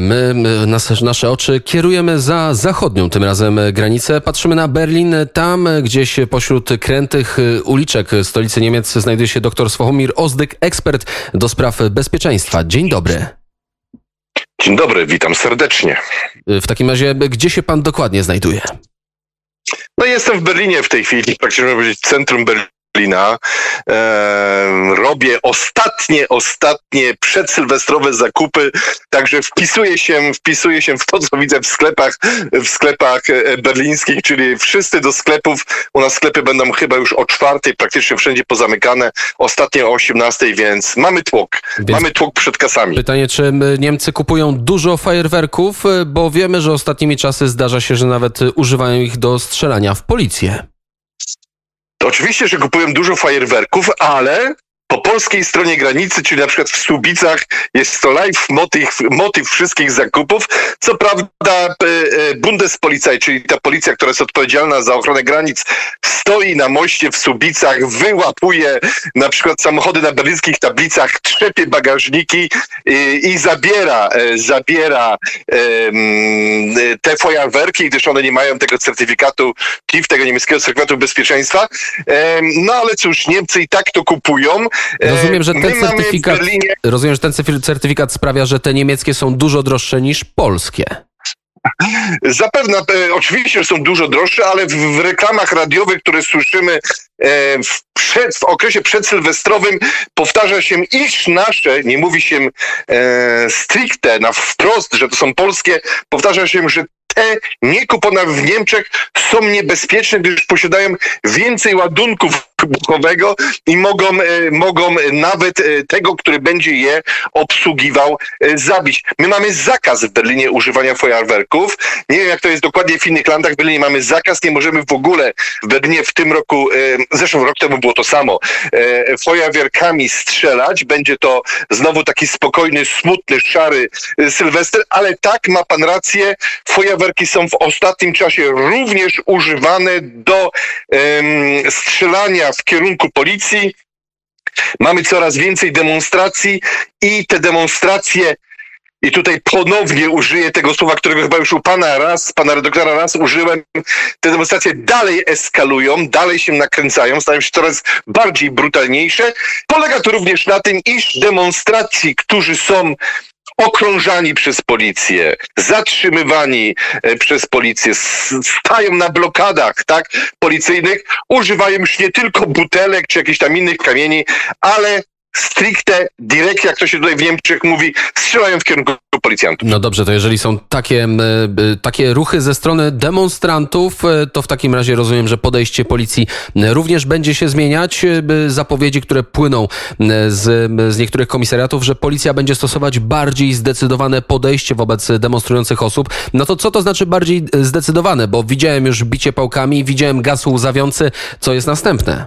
My, nasze oczy kierujemy za zachodnią tym razem granicę. Patrzymy na Berlin. Tam gdzieś pośród krętych uliczek stolicy Niemiec znajduje się dr Sławomir Ozdyk, ekspert do spraw bezpieczeństwa. Dzień dobry. Dzień dobry, witam serdecznie. W takim razie, gdzie się pan dokładnie znajduje? No jestem w Berlinie w tej chwili, praktycznie można powiedzieć centrum Berlina. E, robię ostatnie, ostatnie przedsylwestrowe zakupy, także wpisuję się, wpisuję się w to, co widzę w sklepach, w sklepach e, berlińskich, czyli wszyscy do sklepów. U nas sklepy będą chyba już o czwartej, praktycznie wszędzie pozamykane, ostatnie o 18, więc mamy tłok. Więc mamy tłok przed kasami. Pytanie, czy Niemcy kupują dużo fajerwerków, bo wiemy, że ostatnimi czasy zdarza się, że nawet używają ich do strzelania w policję. Oczywiście, że kupują dużo fajerwerków, ale po polskiej stronie granicy, czyli na przykład w Słubicach, jest to live motyw, motyw wszystkich zakupów. Co prawda e, e, Bundespolizei, czyli ta policja, która jest odpowiedzialna za ochronę granic, stoi na moście w Słubicach, wyłapuje na przykład samochody na berlińskich tablicach, trzepie bagażniki i, i zabiera, e, zabiera te fajerwerki, gdyż one nie mają tego certyfikatu KIF, tego niemieckiego certyfikatu bezpieczeństwa. No ale cóż, Niemcy i tak to kupują. Rozumiem, że ten certyfikat, rozumiem, że ten certyfikat sprawia, że te niemieckie są dużo droższe niż polskie. Zapewne, e, oczywiście są dużo droższe, ale w, w reklamach radiowych, które słyszymy e, w, przed, w okresie przedsylwestrowym powtarza się, iż nasze, nie mówi się e, stricte, na wprost, że to są polskie, powtarza się, że te niekupione w Niemczech są niebezpieczne, gdyż posiadają więcej ładunków wybuchowego i mogą, e, mogą nawet e, tego, który będzie je obsługiwał, e, zabić. My mamy zakaz w Berlinie używania fajerwerków. Nie wiem, jak to jest dokładnie w innych landach. W Berlinie mamy zakaz, nie możemy w ogóle w Berlinie w tym roku, zresztą rok temu było to samo, fajerwerkami strzelać. Będzie to znowu taki spokojny, smutny, szary Sylwester, ale tak, ma pan rację, fajerwerki są w ostatnim czasie również używane do um, strzelania w kierunku policji. Mamy coraz więcej demonstracji i te demonstracje i tutaj ponownie użyję tego słowa, którego chyba już u pana raz, pana redaktora raz użyłem. Te demonstracje dalej eskalują, dalej się nakręcają, stają się coraz bardziej brutalniejsze. Polega to również na tym, iż demonstracji, którzy są okrążani przez policję, zatrzymywani e, przez policję, stają na blokadach, tak, policyjnych, używają już nie tylko butelek czy jakichś tam innych kamieni, ale stricte, direct, jak to się tutaj w Niemczech mówi, strzelają w kierunku policjantów. No dobrze, to jeżeli są takie, takie ruchy ze strony demonstrantów, e, to w takim razie rozumiem, że podejście policji również będzie się zmieniać. E, zapowiedzi, które płyną z, z niektórych komisariatów, że policja będzie stosować bardziej zdecydowane podejście wobec demonstrujących osób. No to co to znaczy bardziej zdecydowane? Bo widziałem już bicie pałkami, widziałem gaz łzawiący. Co jest następne?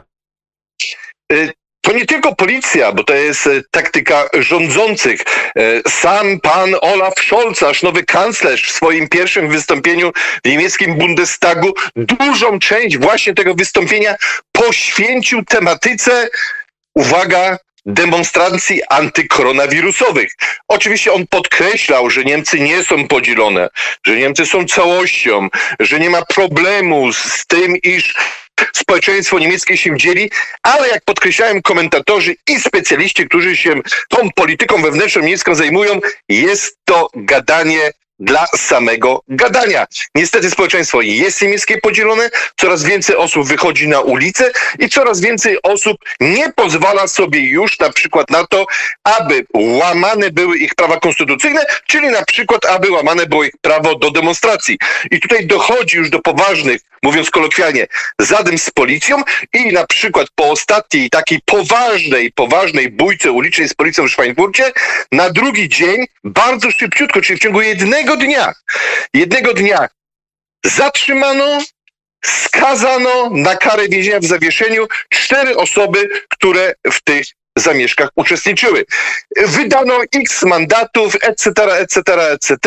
To nie tylko policja, bo to jest e, taktyka rządzących. E, sam pan Olaf Scholz, nasz nowy kanclerz, w swoim pierwszym wystąpieniu w niemieckim Bundestagu dużą część właśnie tego wystąpienia poświęcił tematyce, uwaga, demonstracji antykoronawirusowych. Oczywiście on podkreślał, że Niemcy nie są podzielone, że Niemcy są całością, że nie ma problemu z tym, iż społeczeństwo niemieckie się dzieli, ale jak podkreślają komentatorzy i specjaliści, którzy się tą polityką wewnętrzną niemiecką zajmują, jest to gadanie dla samego gadania. Niestety społeczeństwo jest niemieckie podzielone, coraz więcej osób wychodzi na ulicę i coraz więcej osób nie pozwala sobie już na przykład na to, aby łamane były ich prawa konstytucyjne, czyli na przykład, aby łamane było ich prawo do demonstracji. I tutaj dochodzi już do poważnych, mówiąc kolokwialnie, zadym z policją i na przykład po ostatniej takiej poważnej, poważnej bójce ulicznej z policją w Szwajnfurcie, na drugi dzień, bardzo szybciutko, czyli w ciągu jednego jednego dnia, jednego dnia zatrzymano, skazano na karę więzienia w zawieszeniu cztery osoby, które w tych zamieszkach uczestniczyły. Wydano x mandatów, etc., etc., etc.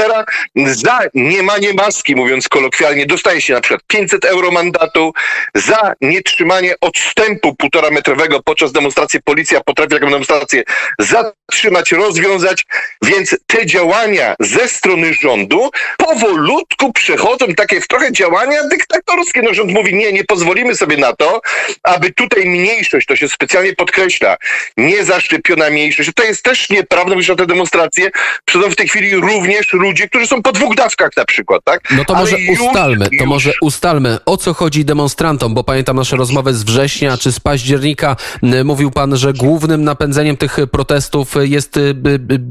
Za niemanie maski, mówiąc kolokwialnie, dostaje się na przykład 500 euro mandatu. Za nietrzymanie odstępu półtora metrowego podczas demonstracji policja potrafi taką demonstrację zatrzymać, rozwiązać, więc te działania ze strony rządu powolutku przechodzą takie w trochę działania dyktatorskie. No rząd mówi, nie, nie pozwolimy sobie na to, aby tutaj mniejszość, to się specjalnie podkreśla, niezaszczepiona mniejszość. To jest też nieprawda, na te demonstracje przychodzą w tej chwili również ludzie, którzy są po dwóch dawkach na przykład, tak? No to może już, ustalmy, to już. może ustalmy, o co chodzi demonstrantom, bo pamiętam nasze rozmowy z września czy z października. Mówił pan, że głównym napędzeniem tych protestów jest y,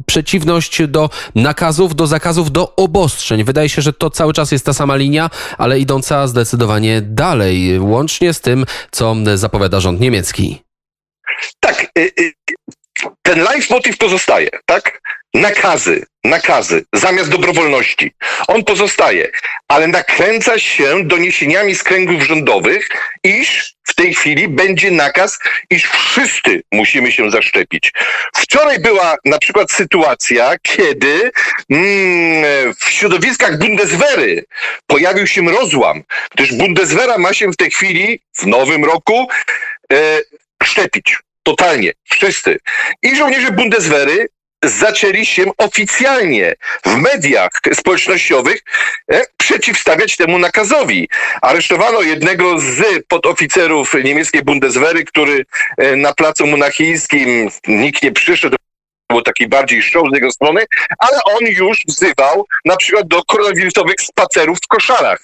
przeciwność do nakazów, do zakazów, do obostrzeń. Wydaje się, że to cały czas jest ta sama linia, ale idąca zdecydowanie dalej, łącznie z tym, co zapowiada rząd niemiecki. Tak, y, y, ten life motive pozostaje, tak? Nakazy, nakazy, zamiast dobrowolności. On pozostaje, ale nakręca się doniesieniami z kręgów rządowych, iż w tej chwili będzie nakaz, iż wszyscy musimy się zaszczepić. Wczoraj była na przykład sytuacja, kiedy mm, w środowiskach Bundeswehry pojawił się rozłam, gdyż Bundeswehra ma się w tej chwili, w nowym roku, e, szczepić. Totalnie. Wszyscy. I żołnierze Bundeswehry zaczęli się oficjalnie w mediach społecznościowych e, przeciwstawiać temu nakazowi. Aresztowano jednego z podoficerów niemieckiej Bundeswehry, który e, na placu monachijskim nikt nie przyszedł, był taki bardziej show z jego strony, ale on już wzywał na przykład do koronawirusowych spacerów w koszarach.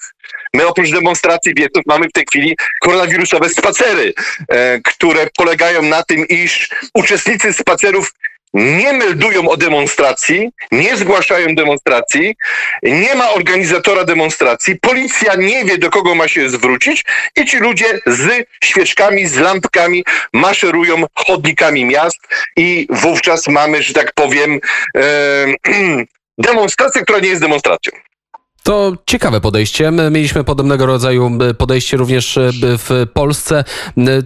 My oprócz demonstracji wieców mamy w tej chwili koronawirusowe spacery, e, które polegają na tym, iż uczestnicy spacerów nie meldują o demonstracji, nie zgłaszają demonstracji, nie ma organizatora demonstracji, policja nie wie, do kogo ma się zwrócić i ci ludzie z świeczkami, z lampkami maszerują chodnikami miast i wówczas mamy, że tak powiem, e, demonstrację, która nie jest demonstracją. To ciekawe podejście. My mieliśmy podobnego rodzaju podejście również e, w Polsce.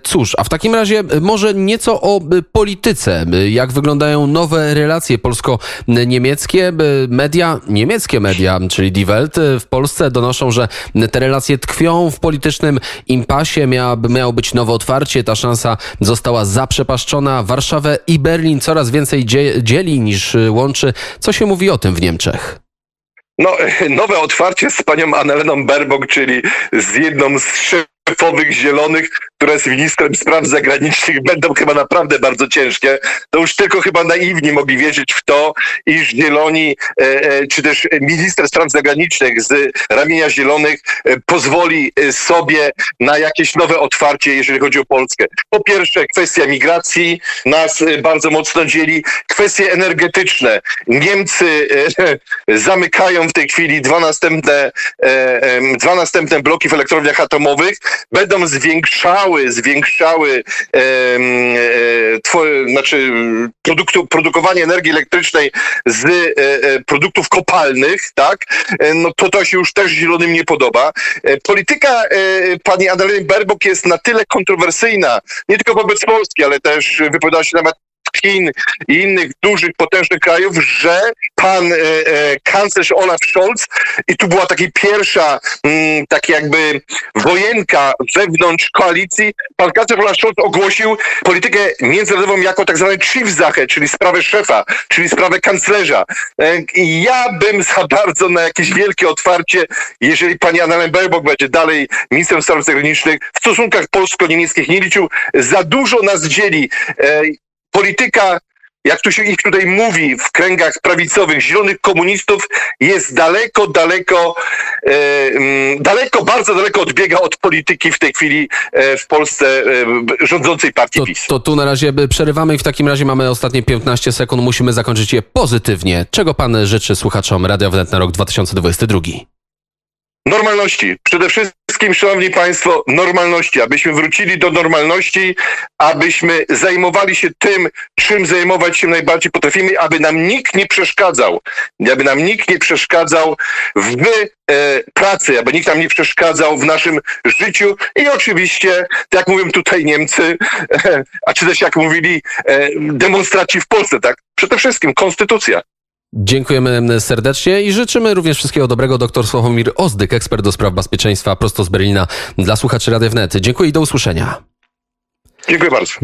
Cóż, a w takim razie może nieco o polityce. Jak wyglądają nowe relacje polsko-niemieckie? Media, niemieckie media, czyli Die Welt w Polsce donoszą, że te relacje tkwią w politycznym impasie. Miało, miało być nowe otwarcie. Ta szansa została zaprzepaszczona. Warszawę i Berlin coraz więcej dzieli niż łączy. Co się mówi o tym w Niemczech? No, nowe otwarcie z panią Anneleną Berbok, czyli z jedną z szefowych zielonych, która jest ministrem spraw zagranicznych, będą chyba naprawdę bardzo ciężkie. To już tylko chyba naiwni mogli wierzyć w to, iż zieloni, e, e, czy też minister spraw zagranicznych z ramienia zielonych e, pozwoli sobie na jakieś nowe otwarcie, jeżeli chodzi o Polskę. Po pierwsze, kwestia migracji nas bardzo mocno dzieli. Kwestie energetyczne. Niemcy zamykają w tej chwili dwa następne, dwa następne bloki w elektrowniach atomowych będą zwiększały, zwiększały e, e, znaczy produktu, produkowanie energii elektrycznej z e, e, produktów kopalnych, tak, e, no to to się już też zielonym nie podoba. E, polityka pani Annaleny Berbok jest na tyle kontrowersyjna, nie tylko wobec Polski, ale też wypowiada się na temat Chin i innych dużych, potężnych krajów, że pan e, e, kanclerz Olaf Scholz i tu była taka pierwsza mm, tak jakby wojenka wewnątrz koalicji, pan kanclerz Olaf Scholz ogłosił politykę międzynarodową jako tak zwaną Chiefsache, czyli sprawę szefa, czyli sprawę kanclerza. E, ja bym za bardzo na jakieś wielkie otwarcie, jeżeli pani Annalena Baerbock będzie dalej ministrem spraw zagranicznych, w stosunkach polsko-niemieckich nie liczył. Za dużo nas dzieli. E, polityka, jak tu się ich tutaj mówi w kręgach prawicowych, zielonych komunistów, jest daleko, daleko, e, mm, daleko, bardzo daleko odbiega od polityki w tej chwili e, w Polsce e, rządzącej partii to, PiS. To tu na razie przerywamy i w takim razie mamy ostatnie 15 sekund. Musimy zakończyć je pozytywnie. Czego pan życzy słuchaczom Radia Wnet na rok 2022? Normalności. Przede wszystkim wszystkim, szanowni państwo, normalności, abyśmy wrócili do normalności, abyśmy zajmowali się tym, czym zajmować się najbardziej potrafimy, aby nam nikt nie przeszkadzał, aby nam nikt nie przeszkadzał w e, pracy, aby nikt nam nie przeszkadzał w naszym życiu i oczywiście, tak jak mówią tutaj Niemcy, a czy też jak mówili e, demonstraci w Polsce, tak? Przede wszystkim konstytucja. Dziękujemy serdecznie i życzymy również wszystkiego dobrego. Dr Sławomir Ozdyk, ekspert do spraw bezpieczeństwa prosto z Berlina dla słuchaczy Radia Wnet. Dziękuję i do usłyszenia. Dziękuję bardzo.